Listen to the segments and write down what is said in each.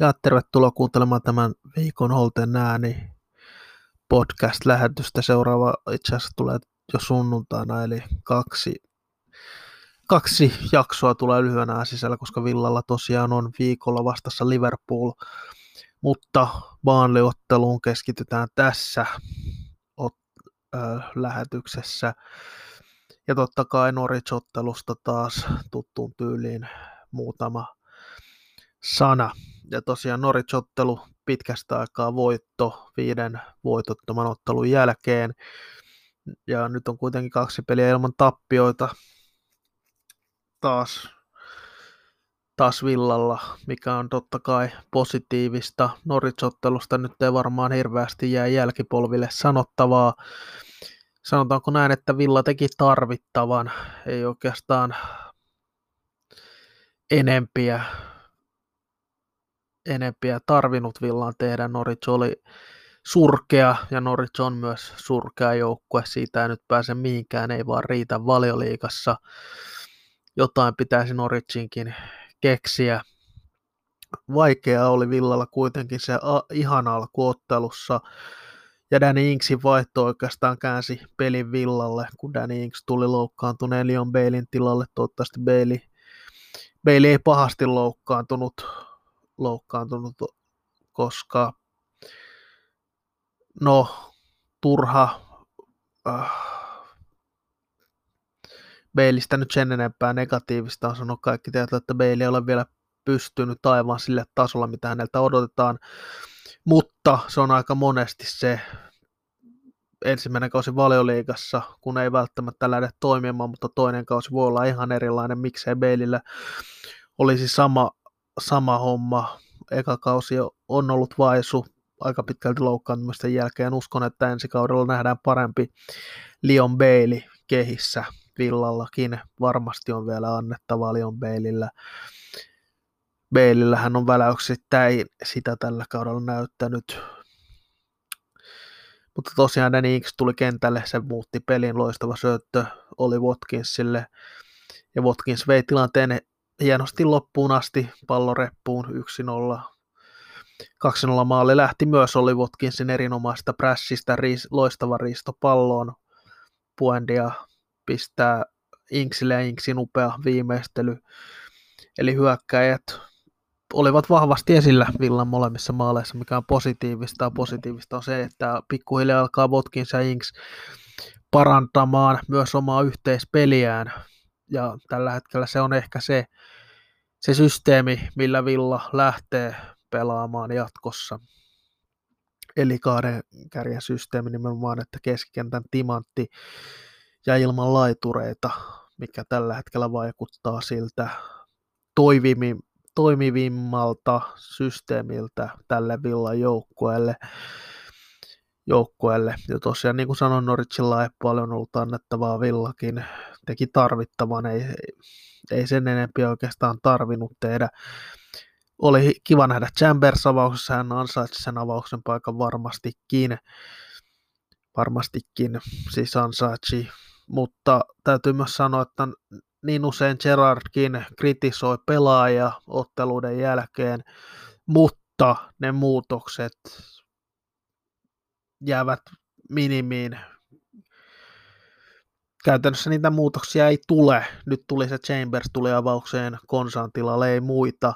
Ja tervetuloa kuuntelemaan tämän viikon Holten ääni podcast-lähetystä. Seuraava itse asiassa tulee jo sunnuntaina, eli kaksi, kaksi jaksoa tulee lyhyenä sisällä, koska Villalla tosiaan on viikolla vastassa Liverpool. Mutta Baanliotteluun keskitytään tässä ot, äh, lähetyksessä. Ja totta kai Norwich-ottelusta taas tuttuun tyyliin muutama sana. Ja tosiaan Norwich-ottelu pitkästä aikaa voitto viiden voitottoman ottelun jälkeen. Ja nyt on kuitenkin kaksi peliä ilman tappioita taas, taas villalla, mikä on totta kai positiivista. Norwich-ottelusta nyt ei varmaan hirveästi jää jälkipolville sanottavaa. Sanotaanko näin, että Villa teki tarvittavan, ei oikeastaan enempiä enempiä tarvinnut Villaan tehdä. Norwich oli surkea ja Norwich on myös surkea joukkue. Siitä ei nyt pääse mihinkään, ei vaan riitä valioliikassa. Jotain pitäisi Norwichinkin keksiä. Vaikeaa oli Villalla kuitenkin se ihan alkuottelussa. Ja Danny Inksin vaihto oikeastaan käänsi pelin Villalle, kun Danny Inks tuli loukkaantuneen Leon Bailin tilalle. Toivottavasti Bailey, Bailey ei pahasti loukkaantunut loukkaantunut, koska no turha äh, Beilistä nyt sen enempää negatiivista on sanonut kaikki tietää, että Beili ei ole vielä pystynyt aivan sille tasolla, mitä häneltä odotetaan, mutta se on aika monesti se ensimmäinen kausi valioliigassa, kun ei välttämättä lähde toimimaan, mutta toinen kausi voi olla ihan erilainen, miksei Beilillä olisi sama sama homma. Eka kausi on ollut vaisu aika pitkälti loukkaantumisten jälkeen. Uskon, että ensi kaudella nähdään parempi Leon Bailey kehissä. Villallakin varmasti on vielä annettavaa Leon Baileyllä. Baileyllä hän on väläyksittäin sitä tällä kaudella näyttänyt. Mutta tosiaan Danny Ings tuli kentälle, se muutti pelin, loistava syöttö oli Watkinsille. Ja Watkins vei tilanteen hienosti loppuun asti palloreppuun 1-0. 2-0 maalle lähti myös oli Watkinsin erinomaista prässistä, riis, loistava riisto palloon. Puendia pistää Inksille ja Inksin upea viimeistely. Eli hyökkäjät olivat vahvasti esillä Villan molemmissa maaleissa, mikä on positiivista. Positiivista on se, että pikkuhiljaa alkaa Watkins ja Inks parantamaan myös omaa yhteispeliään. Ja tällä hetkellä se on ehkä se, se systeemi, millä Villa lähtee pelaamaan jatkossa. Eli kahden kärjen systeemi nimenomaan, että keskikentän timantti ja ilman laitureita, mikä tällä hetkellä vaikuttaa siltä toimivimmalta systeemiltä tälle Villan joukkueelle. Joukkueelle. Ja tosiaan niin kuin sanoin, Norwichilla ei paljon ollut annettavaa Villakin. Teki tarvittavan, ei, ei sen enempiä oikeastaan tarvinnut tehdä. Oli kiva nähdä Chambers avauksessa, hän ansaitsi sen avauksen paikan varmastikin. Varmastikin siis ansaitsi, mutta täytyy myös sanoa, että niin usein Gerardkin kritisoi pelaajia otteluiden jälkeen, mutta ne muutokset jäävät minimiin käytännössä niitä muutoksia ei tule. Nyt tuli se Chambers tuli avaukseen Konsan tilalle, ei muita.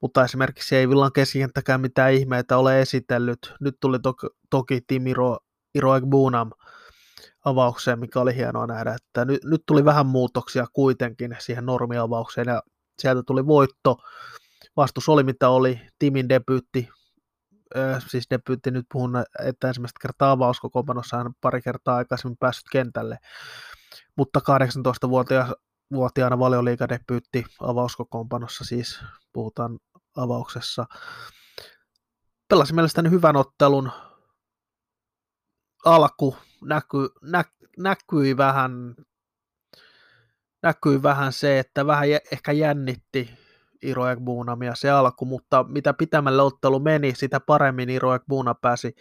Mutta esimerkiksi ei Villan keskikenttäkään mitään ihmeitä ole esitellyt. Nyt tuli to- toki Timiro Iro Bunam avaukseen, mikä oli hienoa nähdä, että nyt, nyt tuli vähän muutoksia kuitenkin siihen normiavaukseen ja sieltä tuli voitto. Vastus oli mitä oli, Timin debyytti siis debyytti nyt puhun, että ensimmäistä kertaa avauskokoonpanossa hän pari kertaa aikaisemmin päässyt kentälle, mutta 18-vuotiaana valioliikadebyytti avauskokoonpanossa siis puhutaan avauksessa. Pelasi mielestäni hyvän ottelun. Alku näky, nä, näkyi vähän näkyi vähän se, että vähän ehkä jännitti Iro Ekbunamia se alku, mutta mitä pitämälle ottelu meni, sitä paremmin Iro Ekbuna pääsi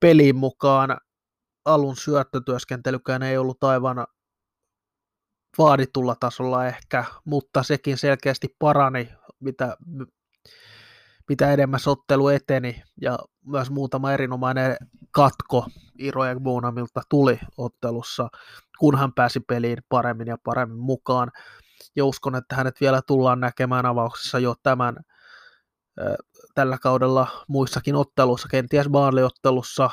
peliin mukaan. Alun syöttötyöskentelykään ei ollut aivan vaaditulla tasolla ehkä, mutta sekin selkeästi parani, mitä mitä enemmän sottelu eteni ja myös muutama erinomainen katko Iro ja Bonamilta tuli ottelussa, kun hän pääsi peliin paremmin ja paremmin mukaan. Ja uskon, että hänet vielä tullaan näkemään avauksessa jo tämän tällä kaudella muissakin otteluissa, kenties Baanliottelussa,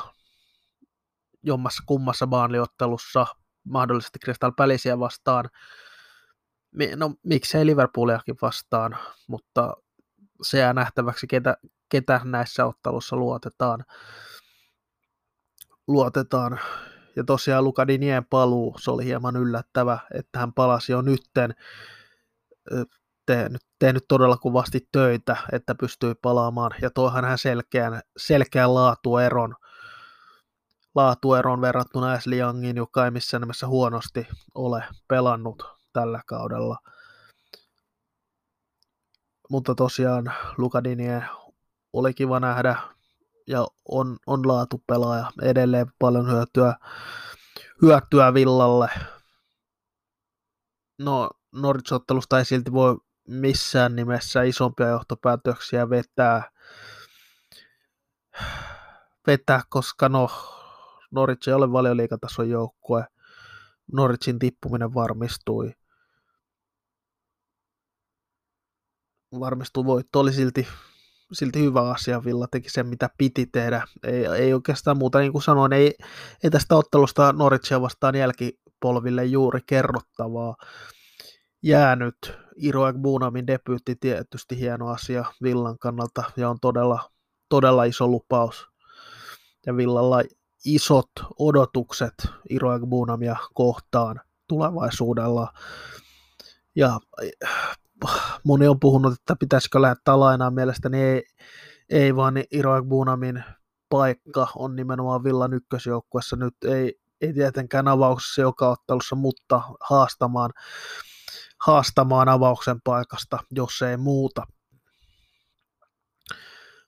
jommassa kummassa Baanliottelussa, mahdollisesti Crystal Palaceä vastaan, no miksei Liverpooliakin vastaan, mutta se jää nähtäväksi, ketä, ketä näissä ottelussa luotetaan. luotetaan. Ja tosiaan Luka Dinien paluu, se oli hieman yllättävä, että hän palasi jo nytten, tehnyt, tehnyt todella kuvasti töitä, että pystyi palaamaan, ja toihan hän selkeän, selkeän laatueron, laatueron verrattuna Ashley Youngin, joka ei missään nimessä huonosti ole pelannut tällä kaudella. Mutta tosiaan Lukadinie oli kiva nähdä ja on, on laatupelaaja, edelleen paljon hyötyä, hyötyä Villalle. No, Norwich-ottelusta ei silti voi missään nimessä isompia johtopäätöksiä vetää, vetää koska no, Norwich ei ole valioliikatason joukkue. Norwichin tippuminen varmistui. Varmistui voitto, oli silti, silti hyvä asia. Villa teki sen, mitä piti tehdä. Ei, ei oikeastaan muuta, niin kuin sanoin, ei, ei tästä ottelusta Norwichia vastaan jälkipolville juuri kerrottavaa jäänyt. Iro Buunamin debyytti tietysti hieno asia Villan kannalta ja on todella, todella iso lupaus. Ja Villalla isot odotukset Iro Buunamia kohtaan tulevaisuudella. Ja moni on puhunut, että pitäisikö lähettää lainaa. Mielestäni ei, ei vaan Iro Buunamin paikka on nimenomaan Villan ykkösjoukkuessa. Nyt ei, ei tietenkään avauksessa joka ottelussa, mutta haastamaan haastamaan avauksen paikasta, jos ei muuta.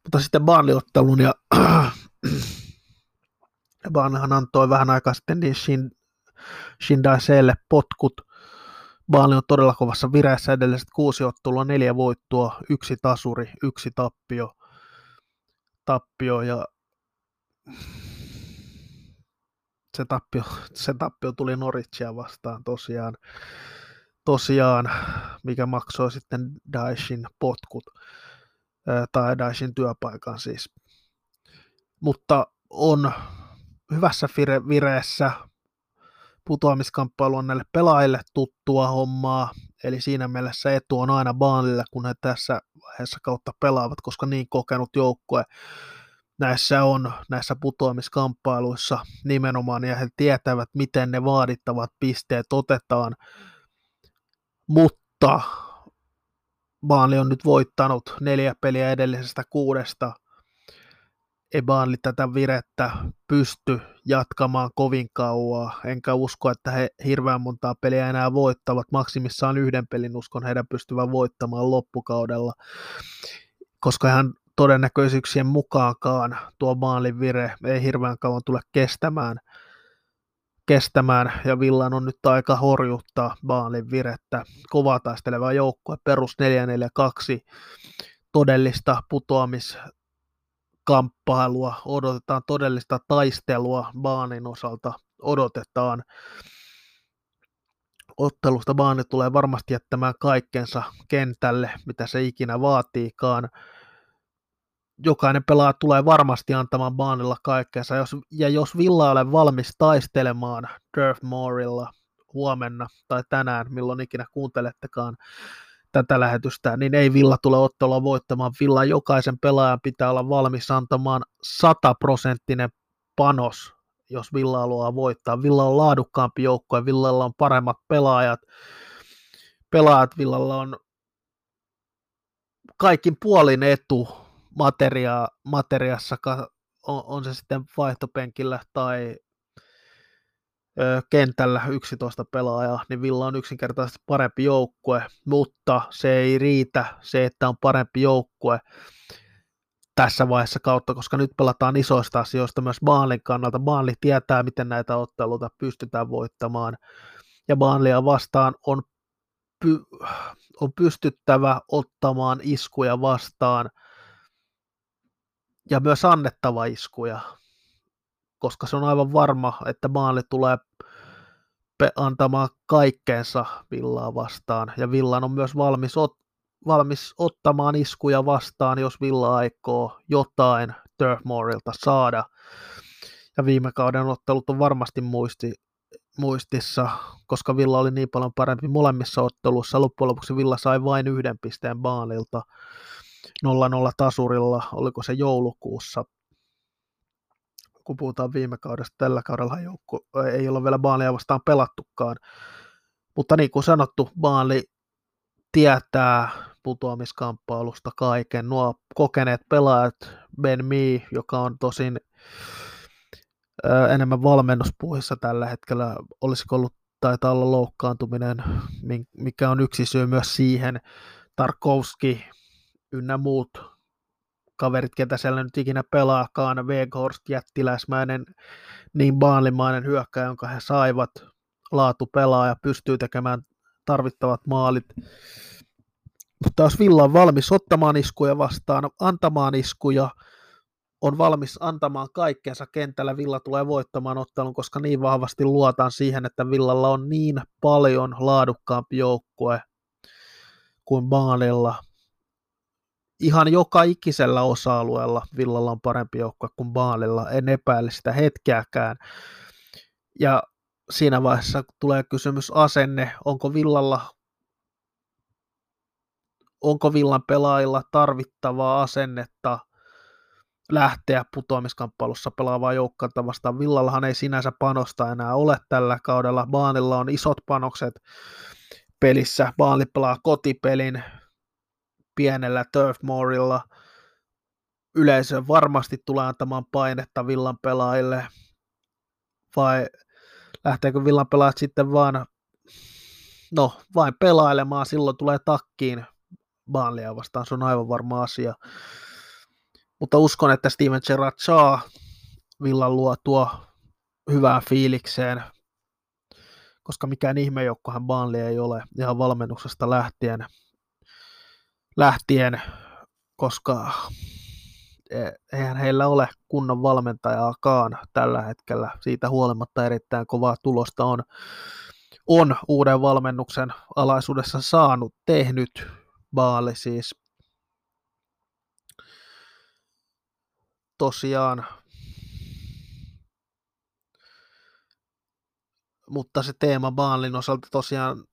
Mutta sitten Baanliottelun ja Baanhan antoi vähän aikaa sitten niin Shin, Shindaiseelle potkut. Baali on todella kovassa vireessä edelliset kuusi ottelua, neljä voittoa, yksi tasuri, yksi tappio. tappio ja se tappio, se tappio tuli Norwичia vastaan tosiaan tosiaan, mikä maksoi sitten Daeshin potkut, tai Daeshin työpaikan siis. Mutta on hyvässä vire- vireessä, putoamiskamppailu on näille pelaajille tuttua hommaa, eli siinä mielessä etu on aina Baanille, kun he tässä vaiheessa kautta pelaavat, koska niin kokenut joukkue näissä on, näissä putoamiskamppailuissa nimenomaan, ja he tietävät, miten ne vaadittavat pisteet otetaan, mutta Baanli on nyt voittanut neljä peliä edellisestä kuudesta. Ei Baanli tätä virettä pysty jatkamaan kovin kauaa, enkä usko, että he hirveän montaa peliä enää voittavat. Maksimissaan yhden pelin uskon heidän pystyvän voittamaan loppukaudella, koska hän todennäköisyyksien mukaankaan tuo Baanlin vire ei hirveän kauan tule kestämään – kestämään ja Villan on nyt aika horjuttaa Baalin virettä. Kovaa taisteleva joukkue, perus 442, todellista putoamiskamppailua, odotetaan todellista taistelua Baanin osalta, odotetaan. Ottelusta Baani tulee varmasti jättämään kaikkensa kentälle, mitä se ikinä vaatiikaan jokainen pelaaja tulee varmasti antamaan Baanilla kaikkeensa, jos, ja jos Villa ole valmis taistelemaan Durf Moorilla huomenna tai tänään, milloin ikinä kuuntelettekaan tätä lähetystä, niin ei Villa tule ottelua voittamaan. Villa jokaisen pelaajan pitää olla valmis antamaan sataprosenttinen panos, jos Villa haluaa voittaa. Villa on laadukkaampi joukkue, Villalla on paremmat pelaajat, pelaajat Villalla on kaikin puolin etu materia, materiassa, on, on se sitten vaihtopenkillä tai kentällä 11 pelaajaa, niin Villa on yksinkertaisesti parempi joukkue, mutta se ei riitä se, että on parempi joukkue tässä vaiheessa kautta, koska nyt pelataan isoista asioista myös Baalin kannalta. Baali tietää, miten näitä otteluita pystytään voittamaan, ja Baalia vastaan on, py, on pystyttävä ottamaan iskuja vastaan – ja myös annettava iskuja, koska se on aivan varma, että maali tulee antamaan kaikkeensa Villaa vastaan, ja Villan on myös valmis, ot, valmis ottamaan iskuja vastaan, jos Villa aikoo jotain Turfmoorilta saada. Ja viime kauden ottelut on varmasti muisti, muistissa, koska Villa oli niin paljon parempi molemmissa otteluissa. Loppujen lopuksi Villa sai vain yhden pisteen Baalilta 0-0 tasurilla, oliko se joulukuussa. Kun puhutaan viime kaudesta, tällä kaudella joukko ei ole vielä Baalia vastaan pelattukaan. Mutta niin kuin sanottu, Baali tietää putoamiskamppailusta kaiken. Nuo kokeneet pelaajat, Ben Mee, joka on tosin enemmän valmennuspuhissa tällä hetkellä. Olisiko ollut, taitaa olla loukkaantuminen, mikä on yksi syy myös siihen. Tarkovski ynnä muut kaverit, ketä siellä nyt ikinä pelaakaan, Weghorst jättiläismäinen, niin baalimainen hyökkäjä, jonka he saivat, laatu pelaa ja pystyy tekemään tarvittavat maalit. Mutta jos Villa on valmis ottamaan iskuja vastaan, antamaan iskuja, on valmis antamaan kaikkeensa kentällä, Villa tulee voittamaan ottelun, koska niin vahvasti luotaan siihen, että Villalla on niin paljon laadukkaampi joukkue kuin Baalilla. Ihan joka ikisellä osa-alueella Villalla on parempi joukkue kuin Baalilla, en epäile sitä hetkeäkään. Ja siinä vaiheessa tulee kysymys asenne, onko Villalla onko Villan pelaajilla tarvittavaa asennetta – lähteä putoamiskamppailussa pelaavaa joukkuetta vastaan. Villallahan ei sinänsä panosta enää ole tällä kaudella. Baanilla on isot panokset pelissä. Baali pelaa kotipelin pienellä Turfmoorilla. Yleisö varmasti tulee antamaan painetta Villan pelaajille. Vai lähteekö Villan pelaajat sitten vaan no, vain pelailemaan, silloin tulee takkiin Baanlia vastaan, se on aivan varma asia mutta uskon, että Steven Gerrard saa Villan luotua hyvää fiilikseen, koska mikään ihmejoukkohan Baanli ei ole ihan valmennuksesta lähtien, lähtien koska e, eihän heillä ole kunnon valmentajaakaan tällä hetkellä. Siitä huolimatta erittäin kovaa tulosta on, on uuden valmennuksen alaisuudessa saanut, tehnyt Baali siis tosiaan. Mutta se teema Baalin osalta tosiaan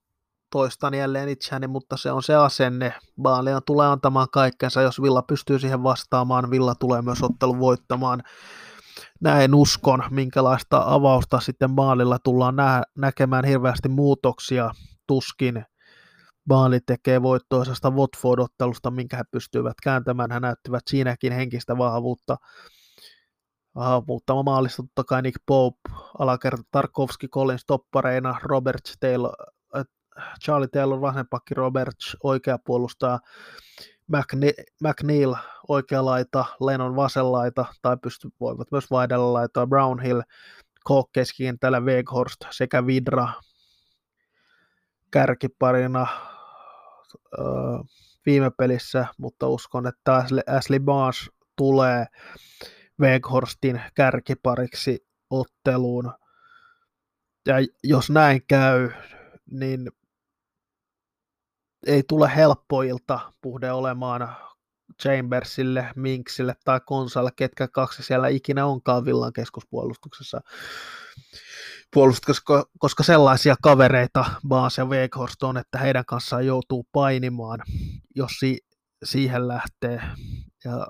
toistan jälleen itseäni, mutta se on se asenne. Baalia tulee antamaan kaikkensa, jos Villa pystyy siihen vastaamaan, Villa tulee myös ottelun voittamaan. Näin uskon, minkälaista avausta sitten Baalilla tullaan nä- näkemään hirveästi muutoksia, tuskin Baali tekee voittoisesta Watford-ottelusta, minkä he pystyivät kääntämään. He näyttivät siinäkin henkistä vahvuutta. Muuttama maalista totta kai Nick Pope, alakerta Tarkovski, Collins toppareina, Robert Taylor, Charlie Taylor vasempakki, Robert oikea puolustaja, McNeil oikea laita, Lennon vasenlaita, tai pysty, voivat myös vaihdella laitoa, Brownhill, Kook keskikentällä, Weghorst sekä Vidra kärkiparina viime pelissä, mutta uskon, että Ashley Barnes tulee Weghorstin kärkipariksi otteluun. Ja jos näin käy, niin ei tule helppoilta puhde olemaan Chambersille, Minksille tai Konsalle, ketkä kaksi siellä ikinä onkaan Villan keskuspuolustuksessa puolustus, koska, koska sellaisia kavereita Baas ja Weghorst on, että heidän kanssaan joutuu painimaan, jos si- siihen lähtee. Ja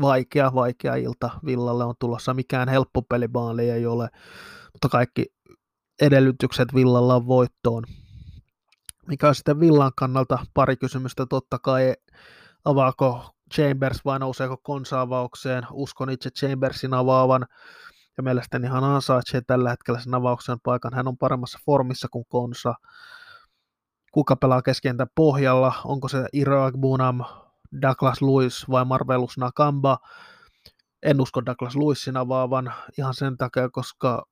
vaikea, vaikea ilta Villalle on tulossa. Mikään helppo peli Baali ei ole, mutta kaikki edellytykset Villalla on voittoon. Mikä on sitten Villan kannalta pari kysymystä totta kai. Avaako Chambers vai nouseeko konsaavaukseen. Uskon itse Chambersin avaavan ja mielestäni hän ansaitsee tällä hetkellä sen avauksen paikan. Hän on paremmassa formissa kuin Konsa. Kuka pelaa keskentä pohjalla? Onko se Iroak Bunam, Douglas Lewis vai Marvelus Nakamba? En usko Douglas Lewisin avaavan ihan sen takia, koska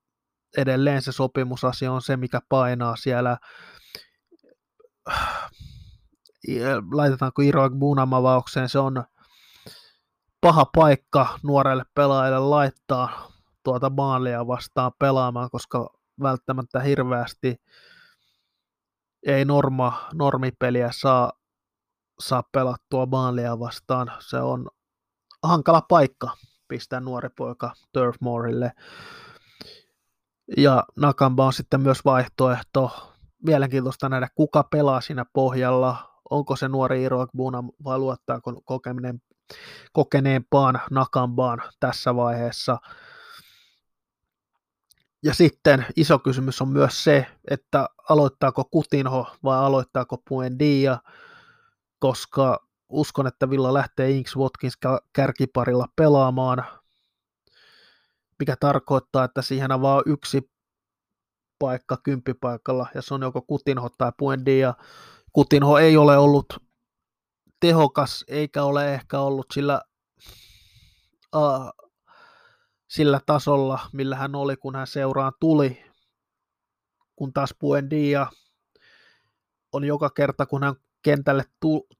edelleen se sopimusasia on se, mikä painaa siellä laitetaanko Iroek Bunam avaukseen, se on paha paikka nuorelle pelaajalle laittaa tuota maalia vastaan pelaamaan, koska välttämättä hirveästi ei norma, normipeliä saa, saa pelattua maalia vastaan. Se on hankala paikka pistää nuori poika Turfmoorille. Ja Nakamba on sitten myös vaihtoehto. Mielenkiintoista nähdä, kuka pelaa siinä pohjalla. Onko se nuori Iro Buna vai luottaako kokeminen, kokeneempaan Nakambaan tässä vaiheessa. Ja sitten iso kysymys on myös se, että aloittaako Kutinho vai aloittaako Puendia, koska uskon, että Villa lähtee Inks Watkins kärkiparilla pelaamaan, mikä tarkoittaa, että siihen vain yksi paikka kymppipaikalla, ja se on joko Kutinho tai Puendia. Kutinho ei ole ollut tehokas, eikä ole ehkä ollut sillä, uh, sillä tasolla, millä hän oli, kun hän seuraan tuli, kun taas Puendia on joka kerta, kun hän kentälle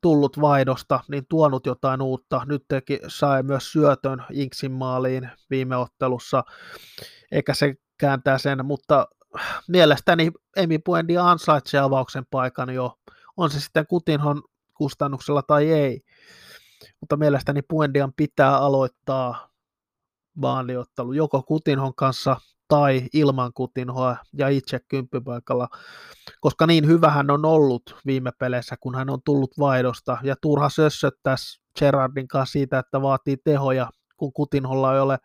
tullut vaihdosta, niin tuonut jotain uutta. Nyt teki, sai myös syötön Inksin maaliin viime ottelussa, eikä se kääntää sen, mutta mielestäni Emi Puendi ansaitsee avauksen paikan jo, on se sitten Kutinhon kustannuksella tai ei. Mutta mielestäni Puendian pitää aloittaa vaaliottelu joko Kutinhon kanssa tai ilman Kutinhoa ja itse kymppipaikalla, koska niin hyvä hän on ollut viime peleissä, kun hän on tullut vaihdosta, ja turha sössöttää Gerardin kanssa siitä, että vaatii tehoja, kun Kutinholla ei ole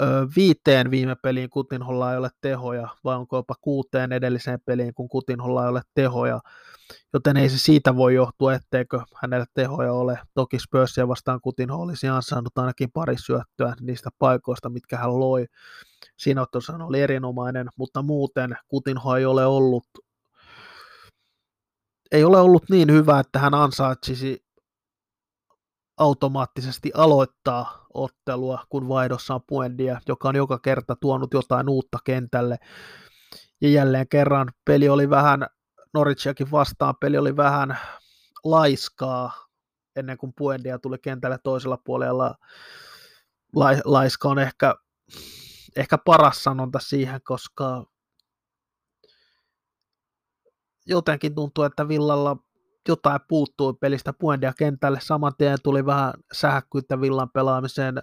ö, viiteen viime peliin Kutinholla ei ole tehoja, vai onko jopa kuuteen edelliseen peliin, kun Kutinholla ei ole tehoja, joten ei se siitä voi johtua, etteikö hänellä tehoja ole. Toki Spursia vastaan Kutinho olisi ansainnut ainakin pari syöttöä niistä paikoista, mitkä hän loi. Siinä oli erinomainen, mutta muuten Kutinho ei ole ollut ei ole ollut niin hyvä, että hän ansaitsisi automaattisesti aloittaa ottelua, kun vaihdossa on Puendia, joka on joka kerta tuonut jotain uutta kentälle. Ja jälleen kerran peli oli vähän, Norwichiakin vastaan peli oli vähän laiskaa ennen kuin Puendia tuli kentälle toisella puolella. Laiska on ehkä, ehkä paras sanonta siihen, koska jotenkin tuntuu, että Villalla jotain puuttui pelistä Puendia kentälle. Saman tien tuli vähän sähäkkyyttä Villan pelaamiseen.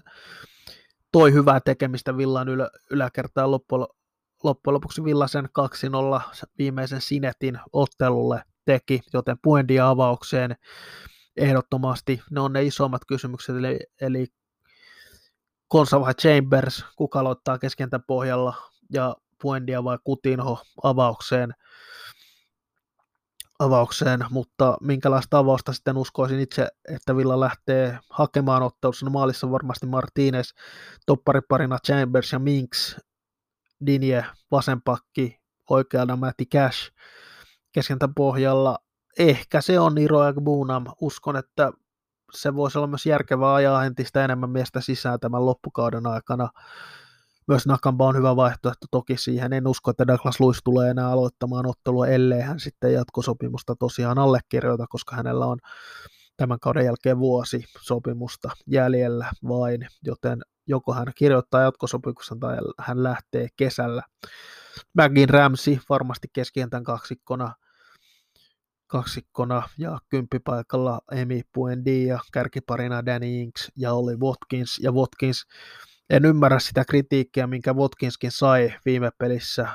Toi hyvää tekemistä Villan ylä, yläkertaan loppujen, loppujen lopuksi Villasen 2-0 viimeisen Sinetin ottelulle teki, joten Puendia avaukseen ehdottomasti ne on ne isommat kysymykset, eli, eli Konsa vai Chambers, kuka aloittaa keskentä pohjalla, ja Puendia vai Kutinho avaukseen avaukseen, mutta minkälaista avausta sitten uskoisin itse, että Villa lähtee hakemaan ottelussa. No maalissa varmasti Martinez, toppariparina Chambers ja Minks, Dinje, vasenpakki, oikealta Matti Cash, keskentä pohjalla. Ehkä se on Niro Bunam. Uskon, että se voisi olla myös järkevää ajaa entistä enemmän miestä sisään tämän loppukauden aikana myös Nakamba on hyvä vaihtoehto toki siihen. En usko, että Douglas Lewis tulee enää aloittamaan ottelua, ellei hän sitten jatkosopimusta tosiaan allekirjoita, koska hänellä on tämän kauden jälkeen vuosi sopimusta jäljellä vain, joten joko hän kirjoittaa jatkosopimusta tai hän lähtee kesällä. Magin Ramsey varmasti keskentän kaksikkona, kaksikkona ja kymppipaikalla Emi Puendi ja kärkiparina Danny Inks ja oli Watkins. Ja Watkins en ymmärrä sitä kritiikkiä, minkä Watkinskin sai viime pelissä,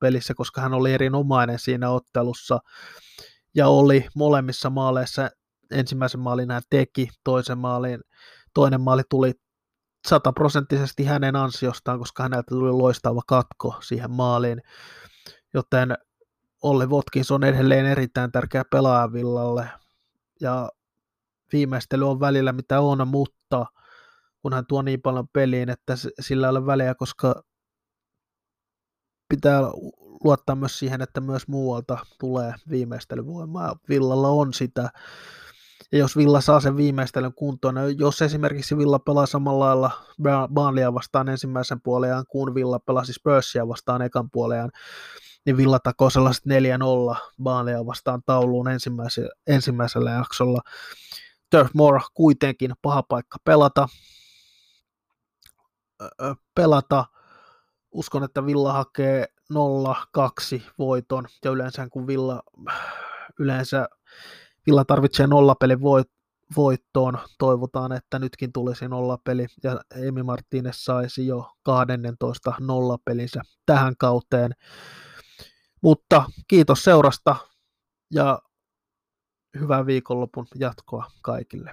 pelissä, koska hän oli erinomainen siinä ottelussa ja oli molemmissa maaleissa, ensimmäisen maalin hän teki, toisen maalin, toinen maali tuli sataprosenttisesti hänen ansiostaan, koska häneltä tuli loistava katko siihen maaliin, joten Olli Watkins on edelleen erittäin tärkeä pelaaja Villalle ja viimeistely on välillä mitä on, mutta kun hän tuo niin paljon peliin, että sillä ei ole väliä, koska pitää luottaa myös siihen, että myös muualta tulee viimeistelyvoimaa. Villalla on sitä. Ja jos Villa saa sen viimeistelyn kuntoon, niin jos esimerkiksi Villa pelaa samalla lailla Barnleya vastaan ensimmäisen puoleaan, kuin Villa pelasi Spursia vastaan ekan puoleaan, niin Villa takoo sellaiset 4-0 Baaleja vastaan tauluun ensimmäisellä, ensimmäisellä jaksolla. Turf Moor kuitenkin paha paikka pelata. pelata. Uskon, että Villa hakee 0-2 voiton, ja yleensä kun Villa, yleensä Villa tarvitsee nollapelin voit, voittoon. Toivotaan, että nytkin tulisi nollapeli ja Emi Martinez saisi jo 12 nollapelinsä tähän kauteen. Mutta kiitos seurasta ja hyvää viikonlopun jatkoa kaikille.